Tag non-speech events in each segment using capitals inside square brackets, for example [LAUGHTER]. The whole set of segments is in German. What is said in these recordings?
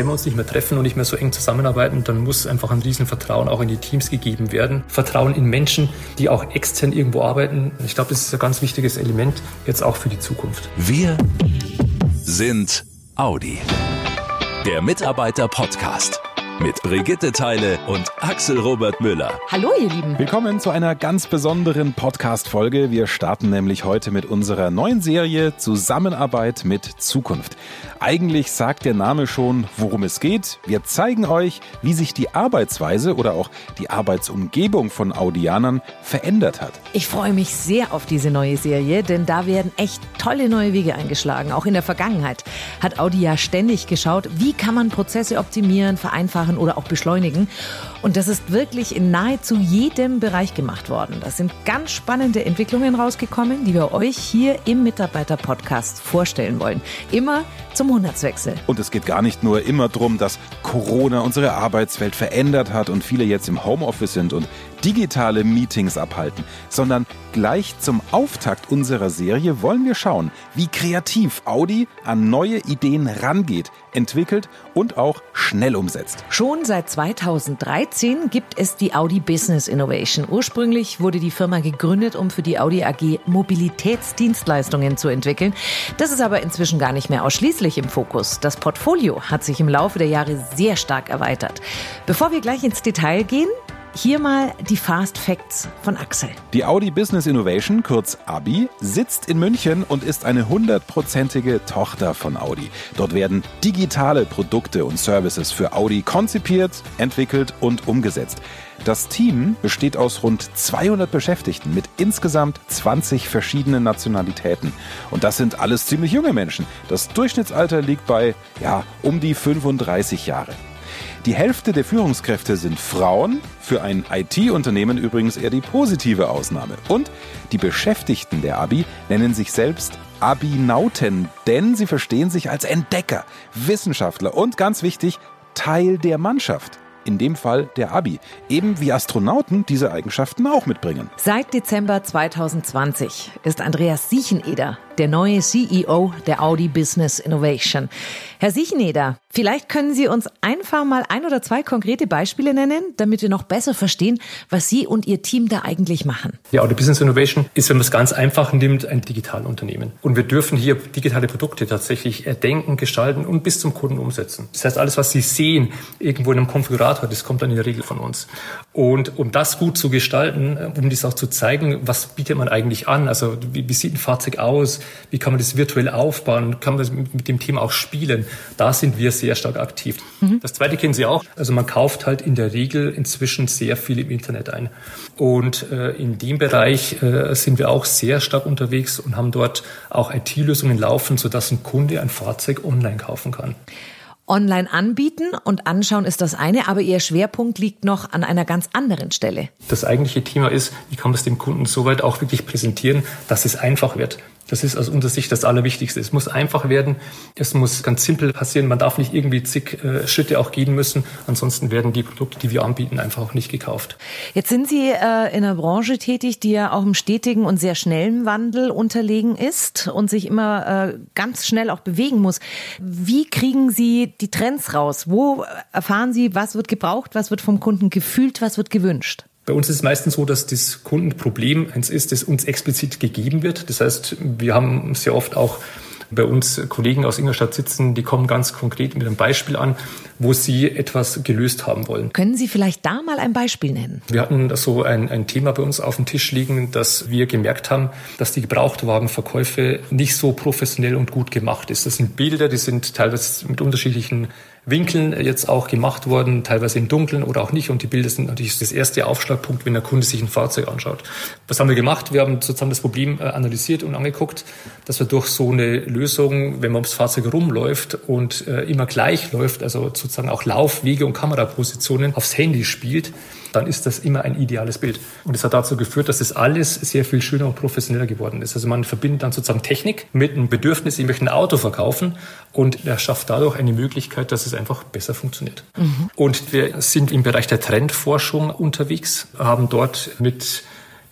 wenn wir uns nicht mehr treffen und nicht mehr so eng zusammenarbeiten, dann muss einfach ein Riesenvertrauen auch in die Teams gegeben werden. Vertrauen in Menschen, die auch extern irgendwo arbeiten. Ich glaube, das ist ein ganz wichtiges Element jetzt auch für die Zukunft. Wir sind Audi. Der Mitarbeiter-Podcast mit Brigitte Teile und Axel Robert Müller. Hallo, ihr Lieben. Willkommen zu einer ganz besonderen Podcast-Folge. Wir starten nämlich heute mit unserer neuen Serie Zusammenarbeit mit Zukunft. Eigentlich sagt der Name schon, worum es geht. Wir zeigen euch, wie sich die Arbeitsweise oder auch die Arbeitsumgebung von Audianern verändert hat. Ich freue mich sehr auf diese neue Serie, denn da werden echt tolle neue Wege eingeschlagen. Auch in der Vergangenheit hat Audi ja ständig geschaut, wie kann man Prozesse optimieren, vereinfachen machen oder auch beschleunigen. Und das ist wirklich in nahezu jedem Bereich gemacht worden. Da sind ganz spannende Entwicklungen rausgekommen, die wir euch hier im Mitarbeiter-Podcast vorstellen wollen. Immer zum Monatswechsel. Und es geht gar nicht nur immer darum, dass Corona unsere Arbeitswelt verändert hat und viele jetzt im Homeoffice sind und digitale Meetings abhalten, sondern gleich zum Auftakt unserer Serie wollen wir schauen, wie kreativ Audi an neue Ideen rangeht, entwickelt und auch schnell umsetzt. Schon seit 2013 gibt es die Audi Business Innovation. Ursprünglich wurde die Firma gegründet, um für die Audi AG Mobilitätsdienstleistungen zu entwickeln. Das ist aber inzwischen gar nicht mehr ausschließlich im Fokus. Das Portfolio hat sich im Laufe der Jahre sehr stark erweitert. Bevor wir gleich ins Detail gehen, hier mal die Fast Facts von Axel. Die Audi Business Innovation, kurz ABI, sitzt in München und ist eine hundertprozentige Tochter von Audi. Dort werden digitale Produkte und Services für Audi konzipiert, entwickelt und umgesetzt. Das Team besteht aus rund 200 Beschäftigten mit insgesamt 20 verschiedenen Nationalitäten. Und das sind alles ziemlich junge Menschen. Das Durchschnittsalter liegt bei, ja, um die 35 Jahre. Die Hälfte der Führungskräfte sind Frauen, für ein IT-Unternehmen übrigens eher die positive Ausnahme. Und die Beschäftigten der Abi nennen sich selbst Abinauten, denn sie verstehen sich als Entdecker, Wissenschaftler und ganz wichtig, Teil der Mannschaft in dem Fall der Abi, eben wie Astronauten diese Eigenschaften auch mitbringen. Seit Dezember 2020 ist Andreas Siecheneder der neue CEO der Audi Business Innovation. Herr Siecheneder, vielleicht können Sie uns einfach mal ein oder zwei konkrete Beispiele nennen, damit wir noch besser verstehen, was Sie und Ihr Team da eigentlich machen. Ja, Audi Business Innovation ist, wenn man es ganz einfach nimmt, ein Digitalunternehmen. Und wir dürfen hier digitale Produkte tatsächlich erdenken, gestalten und bis zum Kunden umsetzen. Das heißt, alles, was Sie sehen, irgendwo in einem Konfigurator, das kommt dann in der Regel von uns. Und um das gut zu gestalten, um dies auch zu zeigen, was bietet man eigentlich an? Also wie, wie sieht ein Fahrzeug aus? Wie kann man das virtuell aufbauen? Kann man das mit dem Thema auch spielen? Da sind wir sehr stark aktiv. Mhm. Das zweite kennen Sie auch. Also man kauft halt in der Regel inzwischen sehr viel im Internet ein. Und äh, in dem Bereich äh, sind wir auch sehr stark unterwegs und haben dort auch IT-Lösungen laufen, sodass ein Kunde ein Fahrzeug online kaufen kann. Online anbieten und anschauen ist das eine, aber Ihr Schwerpunkt liegt noch an einer ganz anderen Stelle. Das eigentliche Thema ist, wie kann man es dem Kunden soweit auch wirklich präsentieren, dass es einfach wird. Das ist aus unserer Sicht das Allerwichtigste. Es muss einfach werden. Es muss ganz simpel passieren. Man darf nicht irgendwie zig äh, Schritte auch gehen müssen. Ansonsten werden die Produkte, die wir anbieten, einfach auch nicht gekauft. Jetzt sind Sie äh, in einer Branche tätig, die ja auch im stetigen und sehr schnellen Wandel unterlegen ist und sich immer äh, ganz schnell auch bewegen muss. Wie kriegen Sie die Trends raus? Wo erfahren Sie, was wird gebraucht, was wird vom Kunden gefühlt, was wird gewünscht? Bei uns ist es meistens so, dass das Kundenproblem eins ist, das uns explizit gegeben wird. Das heißt, wir haben sehr oft auch bei uns Kollegen aus Ingolstadt sitzen, die kommen ganz konkret mit einem Beispiel an, wo sie etwas gelöst haben wollen. Können Sie vielleicht da mal ein Beispiel nennen? Wir hatten so ein, ein Thema bei uns auf dem Tisch liegen, dass wir gemerkt haben, dass die Gebrauchtwagenverkäufe nicht so professionell und gut gemacht ist. Das sind Bilder, die sind teilweise mit unterschiedlichen Winkeln jetzt auch gemacht worden, teilweise im Dunkeln oder auch nicht. Und die Bilder sind natürlich das erste Aufschlagpunkt, wenn der Kunde sich ein Fahrzeug anschaut. Was haben wir gemacht? Wir haben sozusagen das Problem äh, analysiert und angeguckt, dass wir durch so eine Lösung, wenn man ums Fahrzeug rumläuft und äh, immer gleich läuft, also sozusagen auch Laufwege und Kamerapositionen aufs Handy spielt, dann ist das immer ein ideales Bild. Und es hat dazu geführt, dass es alles sehr viel schöner und professioneller geworden ist. Also man verbindet dann sozusagen Technik mit einem Bedürfnis, ich möchte ein Auto verkaufen und er schafft dadurch eine Möglichkeit, dass es einfach besser funktioniert. Mhm. Und wir sind im Bereich der Trendforschung unterwegs, haben dort mit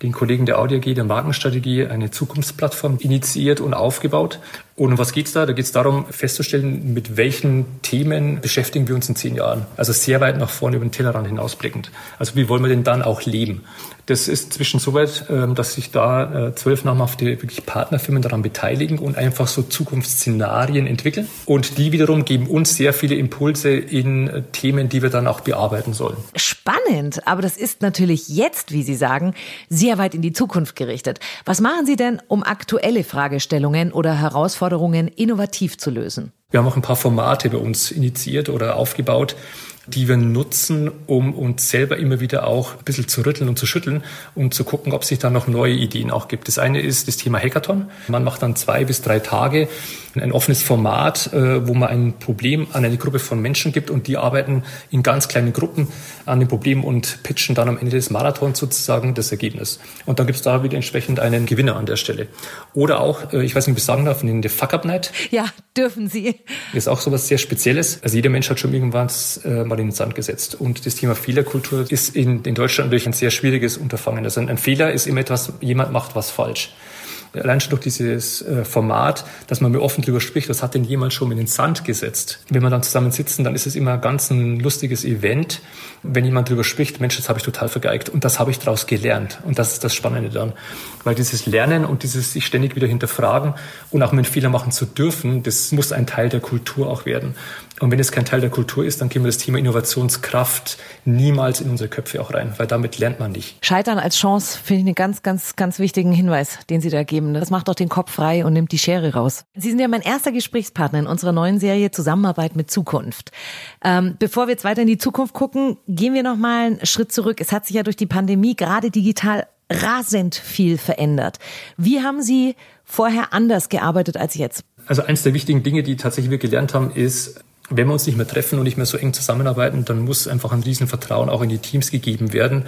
den Kollegen der Audi AG der Markenstrategie eine Zukunftsplattform initiiert und aufgebaut Und um was geht's da? Da geht es darum, festzustellen, mit welchen Themen beschäftigen wir uns in zehn Jahren. Also sehr weit nach vorne über den Tellerrand hinausblickend. Also wie wollen wir denn dann auch leben? Das ist zwischen so weit, ähm, dass sich da äh, zwölf namhafte wirklich Partnerfirmen daran beteiligen und einfach so Zukunftsszenarien entwickeln. Und die wiederum geben uns sehr viele Impulse in äh, Themen, die wir dann auch bearbeiten sollen. Spannend, aber das ist natürlich jetzt, wie Sie sagen, sehr weit in die Zukunft gerichtet. Was machen Sie denn, um aktuelle Fragestellungen oder Herausforderungen innovativ zu lösen? Wir haben auch ein paar Formate bei uns initiiert oder aufgebaut, die wir nutzen, um uns selber immer wieder auch ein bisschen zu rütteln und zu schütteln und zu gucken, ob sich da noch neue Ideen auch gibt. Das eine ist das Thema Hackathon. Man macht dann zwei bis drei Tage ein offenes Format, äh, wo man ein Problem an eine Gruppe von Menschen gibt und die arbeiten in ganz kleinen Gruppen an dem Problem und pitchen dann am Ende des Marathons sozusagen das Ergebnis. Und dann gibt es da wieder entsprechend einen Gewinner an der Stelle. Oder auch, äh, ich weiß nicht, ob ich sagen darf, in der Fuck Up Night. Ja, dürfen Sie. Ist auch so was sehr Spezielles. Also jeder Mensch hat schon irgendwann äh, mal in den Sand gesetzt. Und das Thema Fehlerkultur ist in, in Deutschland natürlich ein sehr schwieriges Unterfangen. Also ein, ein Fehler ist immer etwas, jemand macht was falsch allein schon durch dieses äh, Format, dass man mir offen drüber spricht, was hat denn jemand schon in den Sand gesetzt? Wenn wir dann zusammen sitzen, dann ist es immer ganz ein lustiges Event, wenn jemand drüber spricht, Mensch, das habe ich total vergeigt und das habe ich daraus gelernt. Und das ist das Spannende dann. Weil dieses Lernen und dieses sich ständig wieder hinterfragen und auch mit Fehler machen zu dürfen, das muss ein Teil der Kultur auch werden. Und wenn es kein Teil der Kultur ist, dann gehen wir das Thema Innovationskraft niemals in unsere Köpfe auch rein, weil damit lernt man nicht. Scheitern als Chance finde ich einen ganz, ganz, ganz wichtigen Hinweis, den Sie da geben. Das macht doch den Kopf frei und nimmt die Schere raus. Sie sind ja mein erster Gesprächspartner in unserer neuen Serie Zusammenarbeit mit Zukunft. Ähm, bevor wir jetzt weiter in die Zukunft gucken, gehen wir noch mal einen Schritt zurück. Es hat sich ja durch die Pandemie gerade digital rasend viel verändert. Wie haben Sie vorher anders gearbeitet als jetzt? Also eins der wichtigen Dinge, die tatsächlich wir gelernt haben, ist, wenn wir uns nicht mehr treffen und nicht mehr so eng zusammenarbeiten, dann muss einfach ein Riesenvertrauen auch in die Teams gegeben werden,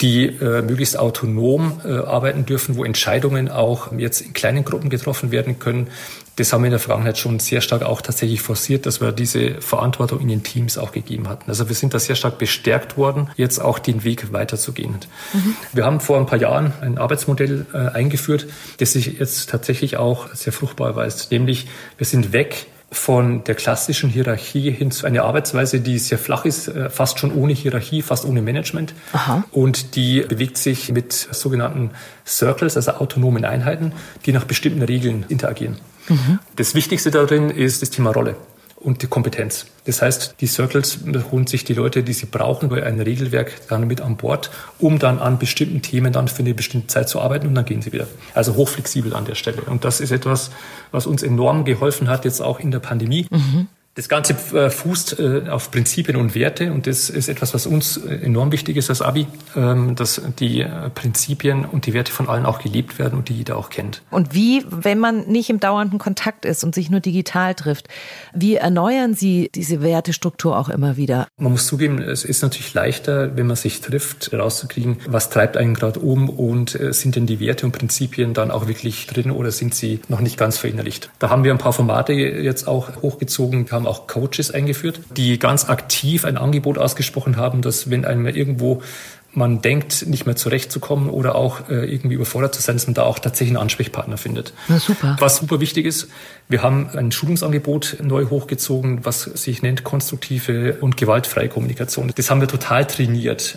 die äh, möglichst autonom äh, arbeiten dürfen, wo Entscheidungen auch jetzt in kleinen Gruppen getroffen werden können. Das haben wir in der Vergangenheit schon sehr stark auch tatsächlich forciert, dass wir diese Verantwortung in den Teams auch gegeben hatten. Also wir sind da sehr stark bestärkt worden, jetzt auch den Weg weiterzugehen. Mhm. Wir haben vor ein paar Jahren ein Arbeitsmodell äh, eingeführt, das sich jetzt tatsächlich auch sehr fruchtbar erweist. Nämlich wir sind weg von der klassischen Hierarchie hin zu einer Arbeitsweise, die sehr flach ist, äh, fast schon ohne Hierarchie, fast ohne Management. Aha. Und die bewegt sich mit sogenannten Circles, also autonomen Einheiten, die nach bestimmten Regeln interagieren. Mhm. Das Wichtigste darin ist das Thema Rolle und die Kompetenz. Das heißt, die Circles holen sich die Leute, die sie brauchen, bei einem Regelwerk dann mit an Bord, um dann an bestimmten Themen dann für eine bestimmte Zeit zu arbeiten und dann gehen sie wieder. Also hochflexibel an der Stelle. Und das ist etwas, was uns enorm geholfen hat, jetzt auch in der Pandemie. Mhm. Das Ganze äh, fußt äh, auf Prinzipien und Werte und das ist etwas, was uns äh, enorm wichtig ist als Abi, ähm, dass die Prinzipien und die Werte von allen auch gelebt werden und die jeder auch kennt. Und wie, wenn man nicht im dauernden Kontakt ist und sich nur digital trifft, wie erneuern Sie diese Wertestruktur auch immer wieder? Man muss zugeben, es ist natürlich leichter, wenn man sich trifft, rauszukriegen, was treibt einen gerade um und sind denn die Werte und Prinzipien dann auch wirklich drin oder sind sie noch nicht ganz verinnerlicht. Da haben wir ein paar Formate jetzt auch hochgezogen, haben auch Coaches eingeführt, die ganz aktiv ein Angebot ausgesprochen haben, dass wenn einem irgendwo man denkt, nicht mehr zurechtzukommen oder auch äh, irgendwie überfordert zu sein, dass man da auch tatsächlich einen Ansprechpartner findet. Na super. Was super wichtig ist, wir haben ein Schulungsangebot neu hochgezogen, was sich nennt konstruktive und gewaltfreie Kommunikation. Das haben wir total trainiert.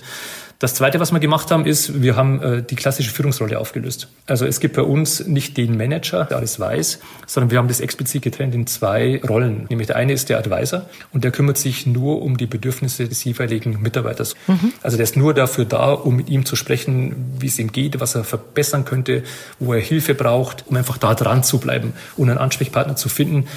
Das Zweite, was wir gemacht haben, ist, wir haben äh, die klassische Führungsrolle aufgelöst. Also es gibt bei uns nicht den Manager, der alles weiß, sondern wir haben das explizit getrennt in zwei Rollen. Nämlich der eine ist der Advisor und der kümmert sich nur um die Bedürfnisse des jeweiligen Mitarbeiters. Mhm. Also der ist nur dafür da, um mit ihm zu sprechen, wie es ihm geht, was er verbessern könnte, wo er Hilfe braucht, um einfach da dran zu bleiben und einen Ansprechpartner zu finden,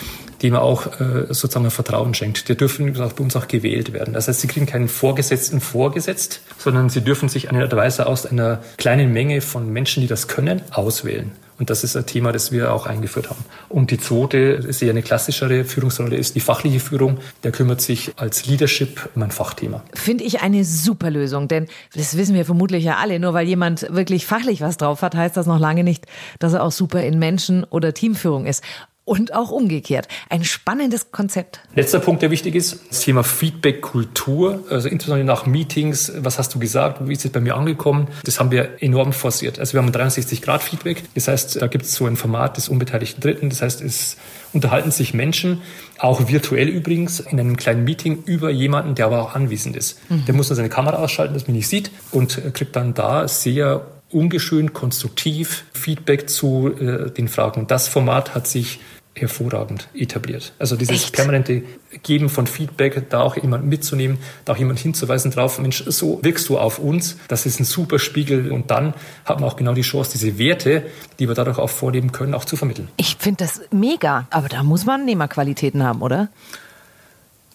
dem er auch äh, sozusagen Vertrauen schenkt. Die dürfen bei uns auch gewählt werden. Das heißt, sie kriegen keinen Vorgesetzten vorgesetzt, sondern sie dürfen sich einen Advisor aus einer kleinen Menge von Menschen, die das können, auswählen. Und das ist ein Thema, das wir auch eingeführt haben. Und die zweite, ist eher eine klassischere Führungsrolle, ist die fachliche Führung. Der kümmert sich als Leadership um ein Fachthema. Finde ich eine super Lösung, denn das wissen wir vermutlich ja alle. Nur weil jemand wirklich fachlich was drauf hat, heißt das noch lange nicht, dass er auch super in Menschen- oder Teamführung ist. Und auch umgekehrt. Ein spannendes Konzept. Letzter Punkt, der wichtig ist, das Thema Feedback-Kultur. Also insbesondere nach Meetings, was hast du gesagt, wie ist es bei mir angekommen? Das haben wir enorm forciert. Also wir haben ein 360-Grad-Feedback. Das heißt, da gibt es so ein Format des unbeteiligten Dritten. Das heißt, es unterhalten sich Menschen, auch virtuell übrigens, in einem kleinen Meeting über jemanden, der aber auch anwesend ist. Mhm. Der muss dann seine Kamera ausschalten, dass man nicht sieht und kriegt dann da sehr ungeschönt, konstruktiv Feedback zu äh, den Fragen. Das Format hat sich hervorragend etabliert. Also dieses Echt? permanente Geben von Feedback, da auch jemand mitzunehmen, da auch jemand hinzuweisen drauf, Mensch, so wirkst du auf uns, das ist ein super Spiegel und dann hat man auch genau die Chance, diese Werte, die wir dadurch auch vorleben können, auch zu vermitteln. Ich finde das mega, aber da muss man Nehmerqualitäten haben, oder?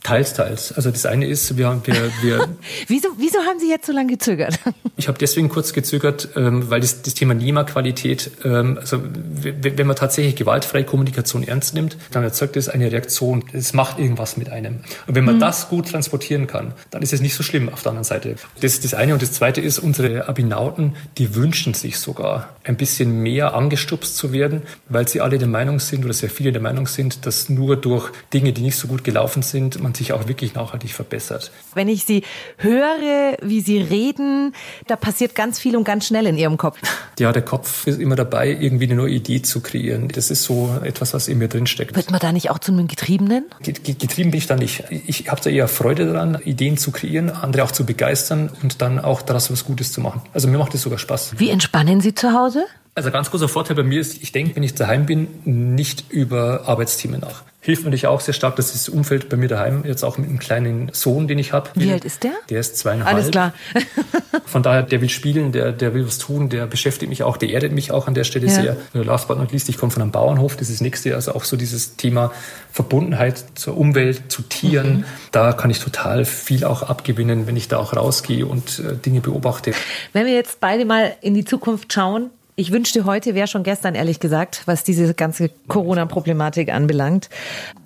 Teils, teils. Also das eine ist, wir haben, wir, wir [LAUGHS] wieso, wieso haben Sie jetzt so lange gezögert? [LAUGHS] ich habe deswegen kurz gezögert, ähm, weil das, das Thema NEMA-Qualität, ähm, also wenn man tatsächlich gewaltfreie Kommunikation ernst nimmt, dann erzeugt es eine Reaktion. Es macht irgendwas mit einem. Und wenn man mhm. das gut transportieren kann, dann ist es nicht so schlimm auf der anderen Seite. Das ist das eine. Und das zweite ist, unsere Abinauten, die wünschen sich sogar ein bisschen mehr angestupst zu werden, weil sie alle der Meinung sind oder sehr viele der Meinung sind, dass nur durch Dinge, die nicht so gut gelaufen sind, man sich auch wirklich nachhaltig verbessert. Wenn ich Sie höre, wie Sie reden, da passiert ganz viel und ganz schnell in Ihrem Kopf. Ja, der Kopf ist immer dabei, irgendwie eine neue Idee zu kreieren. Das ist so etwas, was in mir drinsteckt. Wird man da nicht auch zu einem Getriebenen? Getrieben bin ich da nicht. Ich habe da eher Freude daran, Ideen zu kreieren, andere auch zu begeistern und dann auch daraus was Gutes zu machen. Also mir macht es sogar Spaß. Wie entspannen Sie zu Hause? Also ganz großer Vorteil bei mir ist, ich denke, wenn ich daheim bin, nicht über Arbeitsthemen nach. Hilft mir natürlich auch sehr stark, dass das Umfeld bei mir daheim, jetzt auch mit einem kleinen Sohn, den ich habe. Wie alt ist der? Der ist zweieinhalb. Alles klar. [LAUGHS] Von daher, der will spielen, der, der will was tun, der beschäftigt mich auch, der erdet mich auch an der Stelle ja. sehr. Last but not least, ich komme von einem Bauernhof, das ist das nächste, also auch so dieses Thema Verbundenheit zur Umwelt, zu Tieren. Mhm. Da kann ich total viel auch abgewinnen, wenn ich da auch rausgehe und äh, Dinge beobachte. Wenn wir jetzt beide mal in die Zukunft schauen, ich wünschte, heute wäre schon gestern, ehrlich gesagt, was diese ganze Corona-Problematik anbelangt.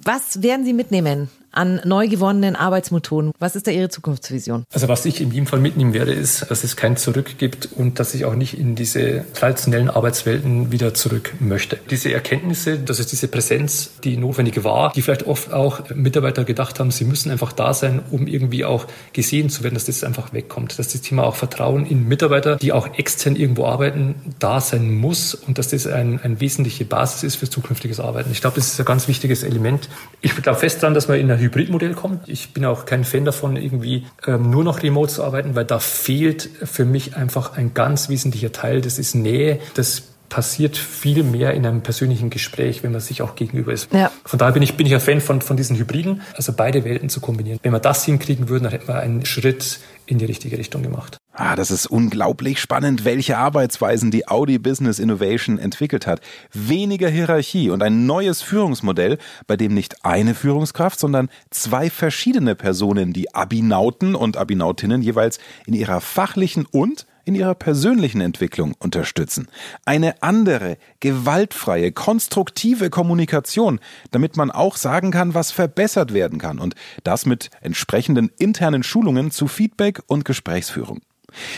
Was werden Sie mitnehmen an neu gewonnenen Arbeitsmethoden? Was ist da Ihre Zukunftsvision? Also was ich in jedem Fall mitnehmen werde, ist, dass es kein Zurück gibt und dass ich auch nicht in diese traditionellen Arbeitswelten wieder zurück möchte. Diese Erkenntnisse, dass es diese Präsenz, die notwendig war, die vielleicht oft auch Mitarbeiter gedacht haben, sie müssen einfach da sein, um irgendwie auch gesehen zu werden, dass das einfach wegkommt. Dass das Thema auch Vertrauen in Mitarbeiter, die auch extern irgendwo arbeiten, da sein muss und dass das ein, eine wesentliche Basis ist für zukünftiges Arbeiten. Ich glaube, das ist ein ganz wichtiges Element. Ich glaube fest daran, dass wir in einer Hybridmodell kommt. Ich bin auch kein Fan davon, irgendwie ähm, nur noch remote zu arbeiten, weil da fehlt für mich einfach ein ganz wesentlicher Teil. Das ist Nähe. Das passiert viel mehr in einem persönlichen Gespräch, wenn man sich auch gegenüber ist. Ja. Von daher bin ich, bin ich ein Fan von, von diesen Hybriden, also beide Welten zu kombinieren. Wenn wir das hinkriegen würden, dann hätten wir einen Schritt in die richtige Richtung gemacht. Ah, das ist unglaublich spannend, welche Arbeitsweisen die Audi Business Innovation entwickelt hat. Weniger Hierarchie und ein neues Führungsmodell, bei dem nicht eine Führungskraft, sondern zwei verschiedene Personen, die Abinauten und Abinautinnen jeweils in ihrer fachlichen und in ihrer persönlichen Entwicklung unterstützen. Eine andere, gewaltfreie, konstruktive Kommunikation, damit man auch sagen kann, was verbessert werden kann und das mit entsprechenden internen Schulungen zu Feedback und Gesprächsführung.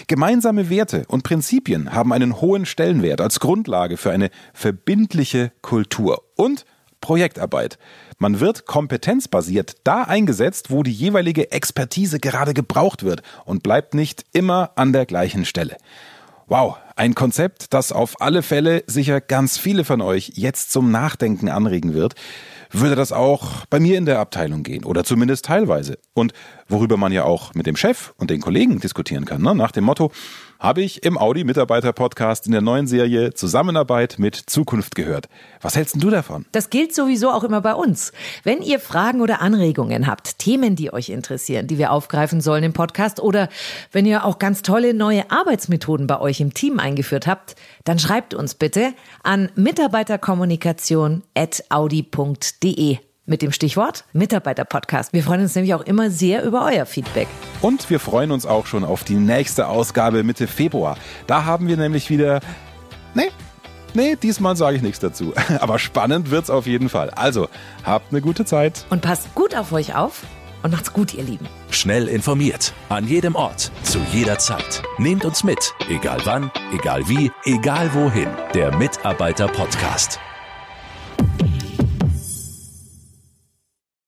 Gemeinsame Werte und Prinzipien haben einen hohen Stellenwert als Grundlage für eine verbindliche Kultur und Projektarbeit. Man wird kompetenzbasiert da eingesetzt, wo die jeweilige Expertise gerade gebraucht wird und bleibt nicht immer an der gleichen Stelle. Wow, ein Konzept, das auf alle Fälle sicher ganz viele von euch jetzt zum Nachdenken anregen wird würde das auch bei mir in der Abteilung gehen oder zumindest teilweise. Und worüber man ja auch mit dem Chef und den Kollegen diskutieren kann, ne? nach dem Motto, habe ich im Audi Mitarbeiter Podcast in der neuen Serie Zusammenarbeit mit Zukunft gehört. Was hältst du davon? Das gilt sowieso auch immer bei uns. Wenn ihr Fragen oder Anregungen habt, Themen, die euch interessieren, die wir aufgreifen sollen im Podcast oder wenn ihr auch ganz tolle neue Arbeitsmethoden bei euch im Team eingeführt habt, dann schreibt uns bitte an mitarbeiterkommunikation@audi.de mit dem Stichwort Mitarbeiterpodcast. Wir freuen uns nämlich auch immer sehr über euer Feedback. Und wir freuen uns auch schon auf die nächste Ausgabe Mitte Februar. Da haben wir nämlich wieder. Nee, nee, diesmal sage ich nichts dazu. [LAUGHS] Aber spannend wird's auf jeden Fall. Also, habt eine gute Zeit. Und passt gut auf euch auf und macht's gut, ihr Lieben. Schnell informiert, an jedem Ort, zu jeder Zeit. Nehmt uns mit, egal wann, egal wie, egal wohin. Der Mitarbeiter Podcast.